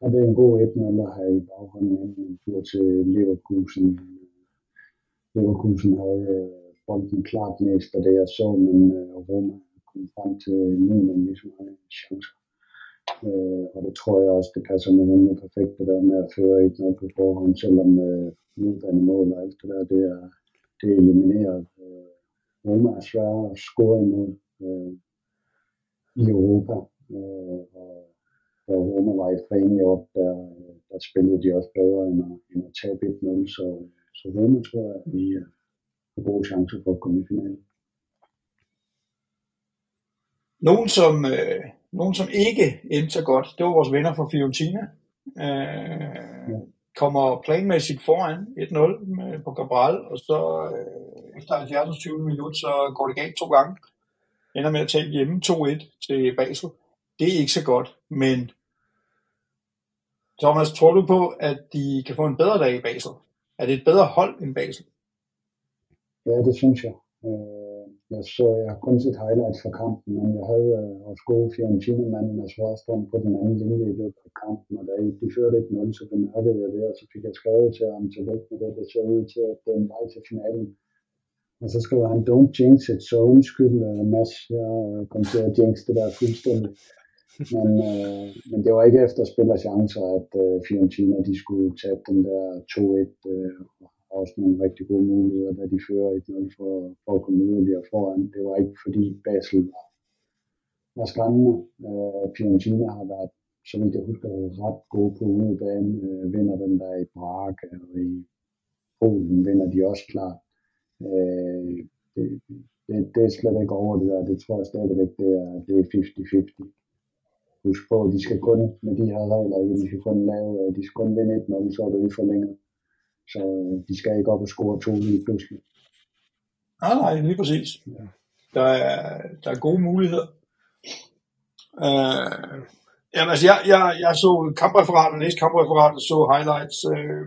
Speaker 3: Ja, det er en god 1 der har i baghånden en tur til Leverkusen. Leverkusen havde uh, bolden klart mest af det, jeg så, men uh, Roma kom frem til minimum lige så mange chancer. Øh, og det tror jeg også, det passer med mig perfekt, det der med at føre ikke noget på forhånd, selvom øh, uddannet mål og alt det der, det er, det er elimineret. Øh, Roma er svære at score imod øh, i Europa, øh, og da Roma var i træning op, der, der spillede de også bedre end at, end at tabe 1-0, så, så Roma tror jeg, at vi øh, har gode chancer for at komme i finalen.
Speaker 1: Nogen, som øh, nogen, som ikke endte så godt, det var vores venner fra Fiorentina. Øh, ja. Kommer planmæssigt foran 1-0 på Cabral, og så øh, efter 70. 20 minut, så går det galt to gange. Ender med at tage hjemme 2-1 til Basel. Det er ikke så godt, men Thomas, tror du på, at de kan få en bedre dag i Basel? Er det et bedre hold end Basel?
Speaker 3: Ja, det synes jeg. Øh jeg så, jeg har kun set highlights fra kampen, men jeg havde øh, vores gode Fiorentina-mand Mads Rørstrøm på den anden linje i løbet af kampen, og da de førte et 0, så bemærkede jeg det, og så fik jeg skrevet til ham til med det, det ser ud til, at det er en vej til finalen. Og så skrev han, don't jinx it, så undskyld uh, Mads, jeg øh, kom til at jinx det der fuldstændig. Men, øh, men det var ikke efter chancer, at øh, Fiorentina de skulle tage den der 2-1 øh, også nogle rigtig gode muligheder, da de fører i 0 for, for at komme yderligere foran. Det var ikke fordi Basel var, var skræmmende. Øh, Fiorentina har været, som jeg husker, ret gode på udebane. Øh, vinder den der i Prag og i Polen vinder de også klart. Øh, det, det, det er slet ikke over det der. Det tror jeg stadigvæk, det er, det er 50-50 husk på, at de skal kun med de her regler, ikke? de skal kun lave, øh, de skal kun vinde 1-0, så er du i forlænget. Så øh, de skal ikke op og score to lige pludselig.
Speaker 1: Nej, nej, lige præcis. Ja. Der, er, der er gode muligheder. Uh, jamen, altså, jeg, jeg, jeg så kampreferatet, næste kampreferat, så highlights. Uh,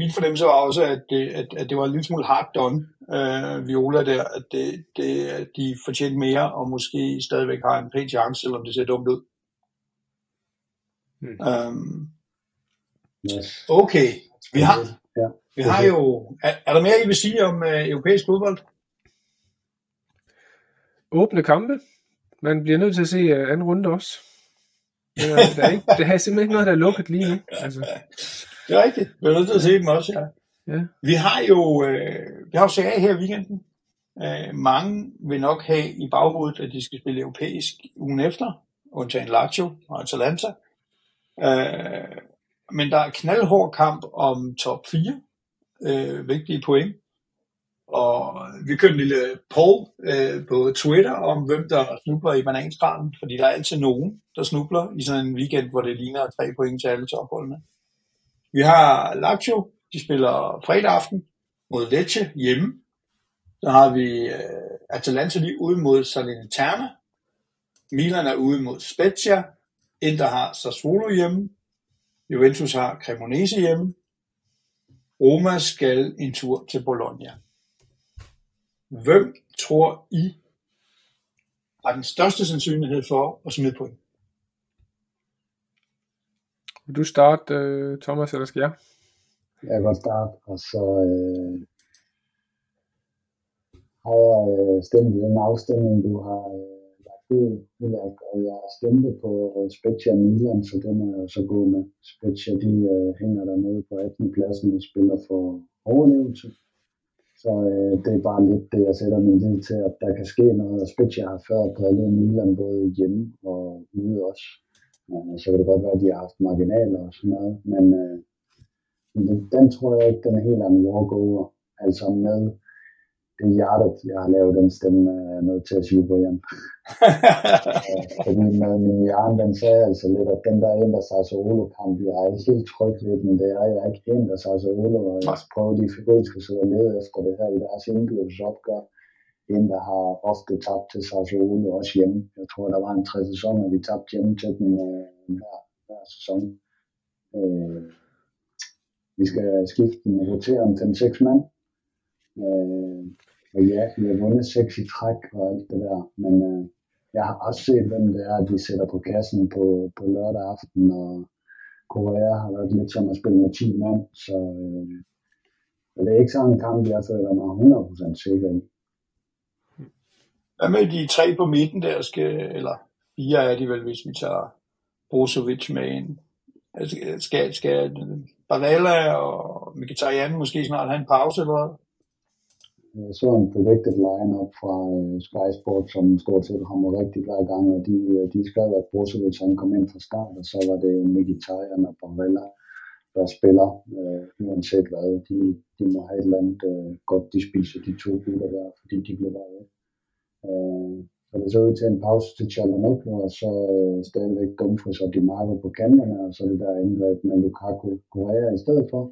Speaker 1: min fornemmelse var også, at det, at, at det var en lille smule hard done, uh, Viola der, at det, det, de fortjente mere, og måske stadigvæk har en pæn chance, selvom det ser dumt ud. Hmm. Um, yes. Okay, vi har, ja. vi har jo... Er, er der mere, I vil sige om uh, europæisk fodbold?
Speaker 2: Åbne kampe. Man bliver nødt til at se uh, anden runde også. Det er, der er ikke, det er simpelthen ikke noget, der er lukket lige nu. Altså.
Speaker 1: Det er rigtigt. Vi er nødt til at se dem også, ja. ja. Vi har jo øh, vi har jo CA her i weekenden. Øh, mange vil nok have i baghovedet, at de skal spille europæisk ugen efter, undtagen Lazio og Atalanta. Øh, men der er knaldhård kamp om top 4 øh, vigtige point. Og vi kørte en lille poll øh, på Twitter om, hvem der snubler i bananskralen, fordi der er altid nogen, der snubler i sådan en weekend, hvor det ligner tre point til alle topholdene. Vi har Lazio, de spiller fredag aften mod Lecce hjemme. Så har vi øh, Atalanta lige ude mod Salernitana. Milan er ude mod Spezia. Inter har Sassuolo hjemme. Juventus har Cremonese hjemme. Roma skal en tur til Bologna. Hvem tror I har den største sandsynlighed for at smide point?
Speaker 2: Vil du starte, uh, Thomas, eller skal jeg?
Speaker 3: Jeg kan godt starte, og så øh, har jeg øh, stemt i den afstemning, du har øh, lagt ud, Ulrik, og jeg stemte på øh, Spezia Milan, så den er jeg så god med. Spezia, de øh, hænger dernede på 18. pladsen og spiller for overlevelse. Så øh, det er bare lidt det, jeg sætter min lid til, at der kan ske noget. Og Spezia har før drillet Milan både hjemme og ude også. Øh, så kan det godt være, at de har haft marginaler og sådan noget. Men øh, den, den tror jeg ikke, den er helt anden en walkover. Altså med det hjertet, jeg har lavet den stemme, er nødt til at sige Jan. Fordi med min hjerne, den sagde altså lidt, at den der ændrer sig så kamp jeg er ikke helt tryg ved den. Det er, jeg ikke ændrer sig så og jeg prøver de figurinske sidde og lede efter det her i deres indbyrdes opgør. En, der har ofte tabt til Sassuolo, også hjemme. Jeg tror, der var en tre sæsoner, vi tabte hjemme til den øh, hver, hver sæson. Øh, vi skal skifte den og rotere om 5-6 mand. Øh, og ja, vi har vundet seks i træk og alt det der, men øh, jeg har også set, hvem det er, de sætter på kassen på, på lørdag aften, og Korea har været lidt som at spille med 10 mand, så øh, det er ikke sådan en kamp, jeg føler mig 100% sikker i.
Speaker 1: Hvad med de tre på midten der, skal, eller fire er de vel, hvis vi tager Brozovic med ind? Altså, skal, skal Barella og Mkhitaryan måske snart have en pause, eller hvad?
Speaker 3: Jeg så en predicted lineup fra uh, Sky Sport, som stort set rammer rigtig hver gang, og de, øh, de skrev, at Brozovic han kom ind fra start, og så var det Mkhitaryan og Barella, der spiller, uh, uanset hvad. De, de må have et eller andet uh, godt, de spiser de to gutter der, fordi de bliver bare. Uh, så det så ud til en pause til Chalanoglu, og så uh, stadigvæk Dumfries og Di Marco på kanterne, og så det der angreb med Lukaku Korea i stedet for.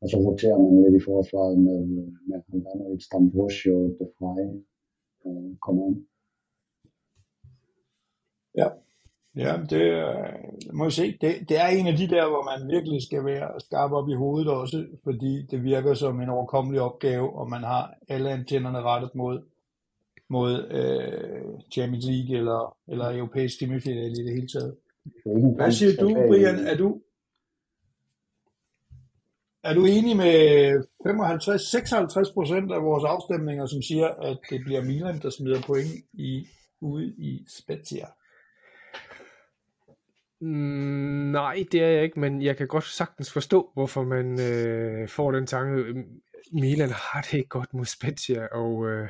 Speaker 3: Og så roterer man lidt i forsvaret med, med et Stambrosio, De Frey øh, kommer ind.
Speaker 1: Ja, ja det må jeg se. Det, det er en af de der, hvor man virkelig skal være skarp op i hovedet også, fordi det virker som en overkommelig opgave, og man har alle antennerne rettet mod mod øh, Champions League eller, eller europæisk semifinale i det hele taget. Hvad siger du, Brian? Er du, er du enig med 55-56 procent af vores afstemninger, som siger, at det bliver Milan, der smider point i, ude i Spezia?
Speaker 2: Mm, nej, det er jeg ikke, men jeg kan godt sagtens forstå, hvorfor man øh, får den tanke. Milan har det ikke godt mod Spezia, og øh,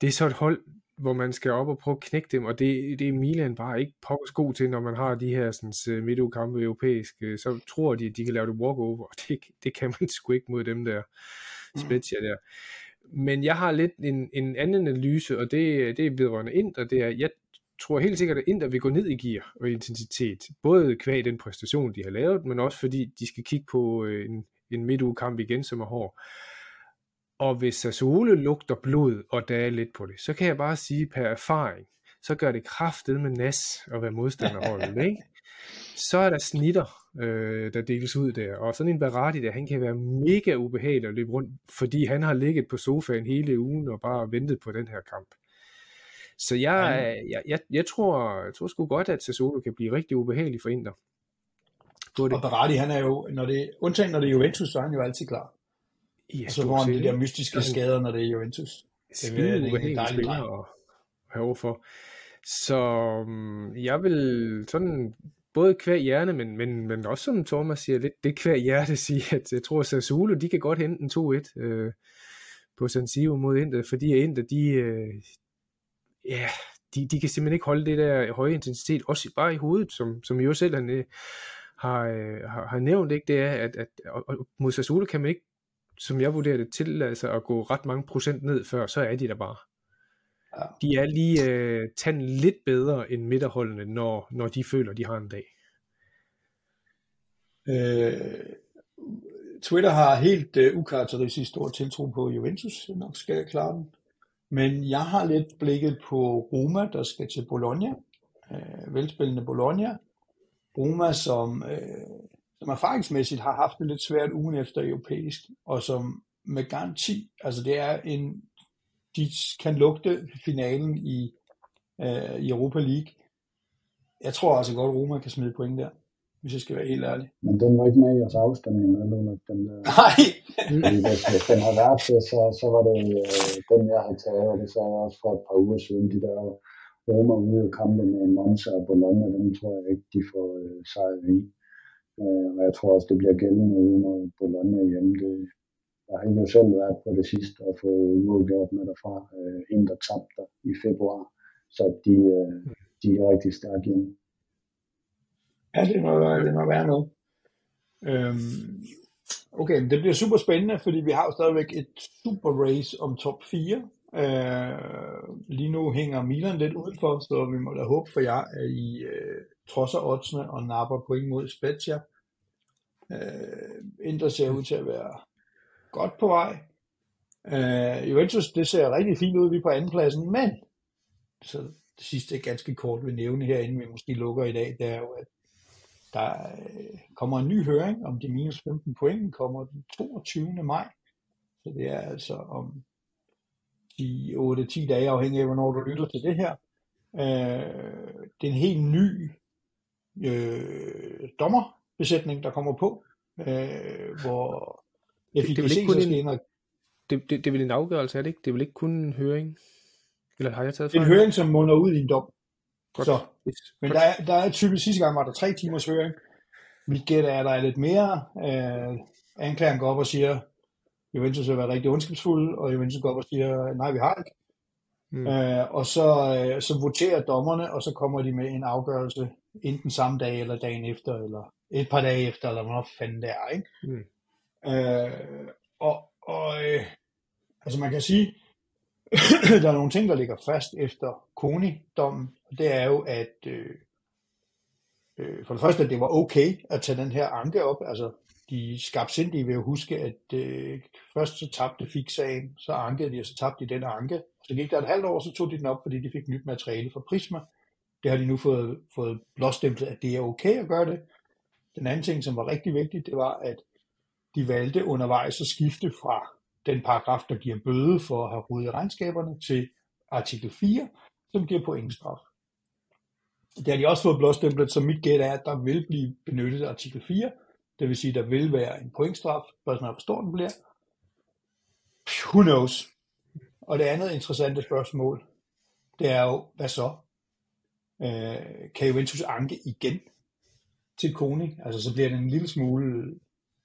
Speaker 2: det er så et hold, hvor man skal op og prøve at knække dem, og det, det er Milan bare ikke pokkers god til, når man har de her sådan, midtugkampe europæiske, så tror de, at de kan lave det walkover, og det, det kan man sgu ikke mod dem der mm. Spezia der. Men jeg har lidt en, en anden analyse, og det, det er vedrørende Inter, det er, jeg tror helt sikkert, at Inter vil gå ned i gear og intensitet, både kvæg den præstation, de har lavet, men også fordi de skal kigge på øh, en, en midtugekamp igen, som er hård. Og hvis Sassuolo lugter blod, og der er lidt på det, så kan jeg bare sige per erfaring, så gør det kraftet med nas at være modstanderholdet, ikke? Så er der snitter, øh, der deles ud der, og sådan en Berardi der, han kan være mega ubehagelig at løbe rundt, fordi han har ligget på sofaen hele ugen og bare ventet på den her kamp. Så jeg, ja. jeg, jeg, jeg, tror, jeg tror sgu godt, at Sassuolo kan blive rigtig ubehagelig for Inter.
Speaker 1: det. Og Berardi, han er jo, når det, undtagen når det er Juventus, så er han jo altid klar. Ja, og så får han de der mystiske han, skader, når det er Juventus.
Speaker 2: Det er en dejlig spiller at have overfor. Så um, jeg vil sådan både kvæg hjerne, men, men, men også som Thomas siger, lidt det kvæg hjerte sige, at jeg tror, at Sassuolo, de kan godt hente en 2-1 øh, på San Siro mod Inter, fordi Inter, de, øh, ja, de, de kan simpelthen ikke holde det der høje intensitet, også bare i hovedet, som, som I jo selv har, har, har, har nævnt, ikke? det er, at, at og mod Sassuolo kan man ikke, som jeg vurderer det, til altså at gå ret mange procent ned før, så er de der bare. Ja. De er lige øh, tanden lidt bedre end midterholdene, når, når de føler, de har en dag.
Speaker 1: Øh, Twitter har helt øh, ukarakteristisk stor tiltro på Juventus, nok skal jeg klare den. Men jeg har lidt blikket på Roma, der skal til Bologna. Øh, velspillende Bologna. Roma, som, øh, som erfaringsmæssigt har haft det lidt svært ugen efter europæisk, og som med garanti, altså det er en, de kan lugte finalen i, øh, i Europa League. Jeg tror altså godt, Roma kan smide point der hvis jeg skal være helt ærlig.
Speaker 3: Men den var ikke med i jeres afstemning, eller den der...
Speaker 1: Nej!
Speaker 3: hvis, hvis den har været det, så, så var det øh, den, jeg havde taget, og det sagde jeg også for et par uger siden, de der Roma ude i kampen med Monza og Bologna, dem tror jeg ikke, de får øh, sejr i. Øh, og jeg tror også, det bliver gældende ude mod Bologna hjemme. Det, jeg har jo selv været på det sidste og fået uafgjort med derfra, øh, en der tabte i februar. Så de, øh, de er rigtig stærke hjemme.
Speaker 1: Ja, det må, det må være noget. Øhm, okay, det bliver super spændende, fordi vi har jo stadigvæk et super race om top 4. Øh, lige nu hænger Milan lidt udenfor, så vi må da håbe for jer, at I øh, trodser oddsene og napper point mod Spezia. Øh, Indre ser ud til at være godt på vej. Øh, Juventus, det ser rigtig fint ud, vi er på andenpladsen, men så det sidste ganske kort vil nævne her, inden vi måske lukker i dag, det er jo, at der øh, kommer en ny høring om de minus 15 point, kommer den 22. maj. Så det er altså om de 8-10 dage, afhængig af hvornår du lytter til det her. Øh, det er en helt ny øh, dommerbesætning, der kommer på, øh, hvor FIGC det, det så skal ind og...
Speaker 2: Det, det, det er vel en afgørelse, er det ikke? Det er vel ikke kun en høring? Eller har jeg taget
Speaker 1: for En høring, som munder ud i en dom. Godt. Så, men der er, der er typisk sidste gang var der tre timers høring. Mit gæt er, at der er lidt mere. Øh, anklageren går op og siger, Juventus har været rigtig ondskabsfuld, og Juventus går op og siger, nej, vi har ikke. Mm. Øh, og så, øh, så voterer dommerne, og så kommer de med en afgørelse, enten samme dag, eller dagen efter, eller et par dage efter, eller hvornår fanden det er. Ikke? Mm. Øh, og og øh, altså man kan sige, der er nogle ting, der ligger fast efter Koni-dommen, og det er jo, at øh, øh, for det første, at det var okay at tage den her anke op. Altså, de skabsindige vil jo huske, at øh, først så tabte fik sagen, så ankede de, og så tabte de den anke. Så gik der et halvt år, så tog de den op, fordi de fik nyt materiale fra Prisma. Det har de nu fået, fået blåstemplet, at det er okay at gøre det. Den anden ting, som var rigtig vigtigt, det var, at de valgte undervejs at skifte fra den paragraf, der giver bøde for at have rodet i regnskaberne, til artikel 4, som giver pointstraf. Det har de også fået blåstemplet, så mit gæt er, at der vil blive benyttet artikel 4, det vil sige, der vil være en pointstraf, spørgsmålet hvor stor den bliver. Who knows? Og det andet interessante spørgsmål, det er jo, hvad så? Øh, kan Juventus anke igen? til Koni. Altså så bliver det en lille smule,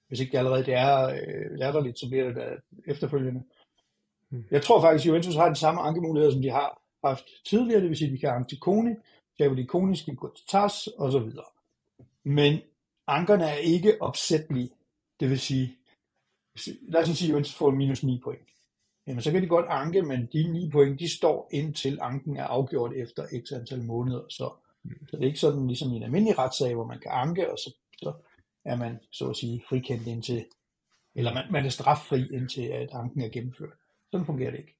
Speaker 1: hvis ikke det allerede det er øh, latterligt, så bliver det da efterfølgende. Mm. Jeg tror faktisk, at Juventus har de samme ankemuligheder, som de har haft tidligere, det vil sige, at de kan anke til Koni, de Koni skal gå til TAS, og så videre. Men ankerne er ikke opsættelige. Det vil sige, lad os sige, at får minus 9 point. Jamen, så kan de godt anke, men de 9 point, de står indtil anken er afgjort efter x antal måneder. Så, så det er ikke sådan ligesom i en almindelig retssag, hvor man kan anke, og så, så er man, så at sige, frikendt indtil, eller man, man er straffri indtil, at anken er gennemført. Sådan fungerer det ikke.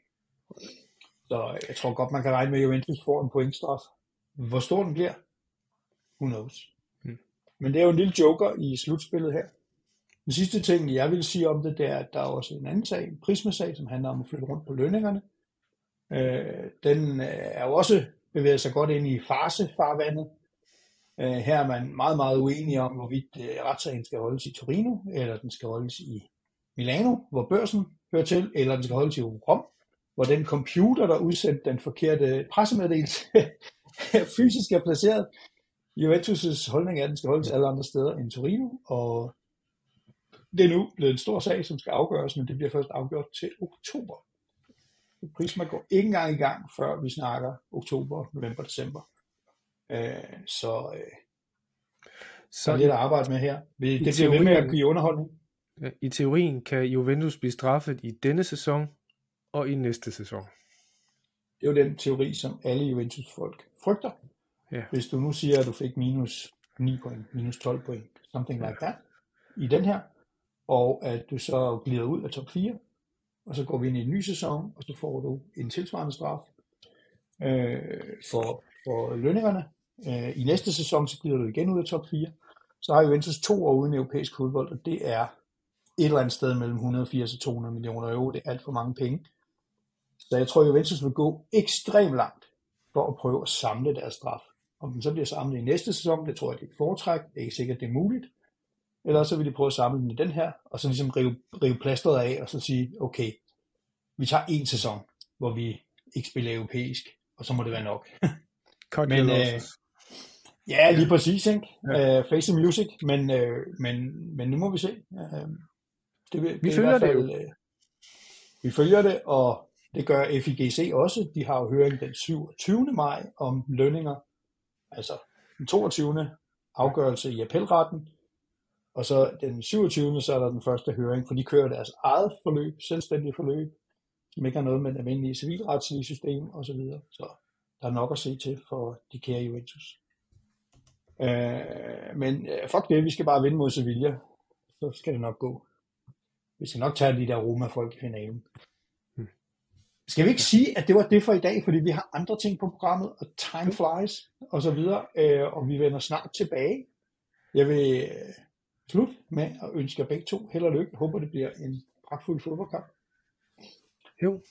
Speaker 1: Så jeg tror godt, man kan regne med, at Juventus får en pointstraf. Hvor stor den bliver, who knows. Men det er jo en lille joker i slutspillet her. Den sidste ting, jeg vil sige om det, det er, at der er også en anden sag, en prismasag, som handler om at flytte rundt på lønningerne. Øh, den øh, er jo også bevæget sig godt ind i farsefarvandet. Øh, her er man meget, meget uenig om, hvorvidt øh, retssagen skal holdes i Torino, eller den skal holdes i Milano, hvor børsen hører til, eller den skal holdes i Rom, hvor den computer, der udsendte den forkerte pressemeddelelse, fysisk er placeret. Juventus' holdning er, at den skal holdes alle andre steder end Torino, og det er nu blevet en stor sag, som skal afgøres, men det bliver først afgjort til oktober. Prisma går ikke engang i gang, før vi snakker oktober, november, december. Øh, så øh, så er lidt at arbejde med her. Det bliver teorien, ved med at give underholdning.
Speaker 2: I teorien kan Juventus blive straffet i denne sæson og i næste sæson.
Speaker 1: Det er jo den teori, som alle Juventus-folk frygter. Ja. Hvis du nu siger, at du fik minus 9 point, minus 12 point, something like that, i den her, og at du så glider ud af top 4, og så går vi ind i en ny sæson, og så får du en tilsvarende straf øh, for, for lønningerne. Øh, I næste sæson, så glider du igen ud af top 4. Så har Juventus to år uden europæisk fodbold, og det er et eller andet sted mellem 180 og 200 millioner euro. Det er alt for mange penge. Så jeg tror, at Juventus vil gå ekstremt langt for at prøve at samle deres straf. Om den så bliver samlet i næste sæson, det tror jeg, det er et foretræk. Det er ikke sikkert, det er muligt. Eller så vil de prøve at samle den i den her, og så ligesom rive, rive plasteret af, og så sige, okay, vi tager en sæson, hvor vi ikke spiller europæisk, og så må det være nok.
Speaker 2: men, øh,
Speaker 1: ja, lige præcis, ikke? Ja. Uh, face the music, men, uh, men, men nu må vi se. Uh,
Speaker 2: det, vi det følger fald, det jo. Uh,
Speaker 1: vi følger det, og det gør FIGC også. De har jo høring den 27. maj om lønninger, altså den 22. afgørelse i appelretten, og så den 27. så er der den første høring, for de kører deres eget forløb, selvstændige forløb, som ikke har noget med det almindelige civilretslige system osv. Så, så der er nok at se til for de kære Juventus. Øh, men øh, fuck det, vi skal bare vinde mod Sevilla. Så skal det nok gå. Vi skal nok tage de der Roma-folk i finalen. Skal vi ikke sige, at det var det for i dag, fordi vi har andre ting på programmet, og time flies, og så videre, øh, og vi vender snart tilbage. Jeg vil øh, slut med at ønske jer begge to held og lykke. Jeg håber, det bliver en pragtfuld fodboldkamp.
Speaker 2: Jo,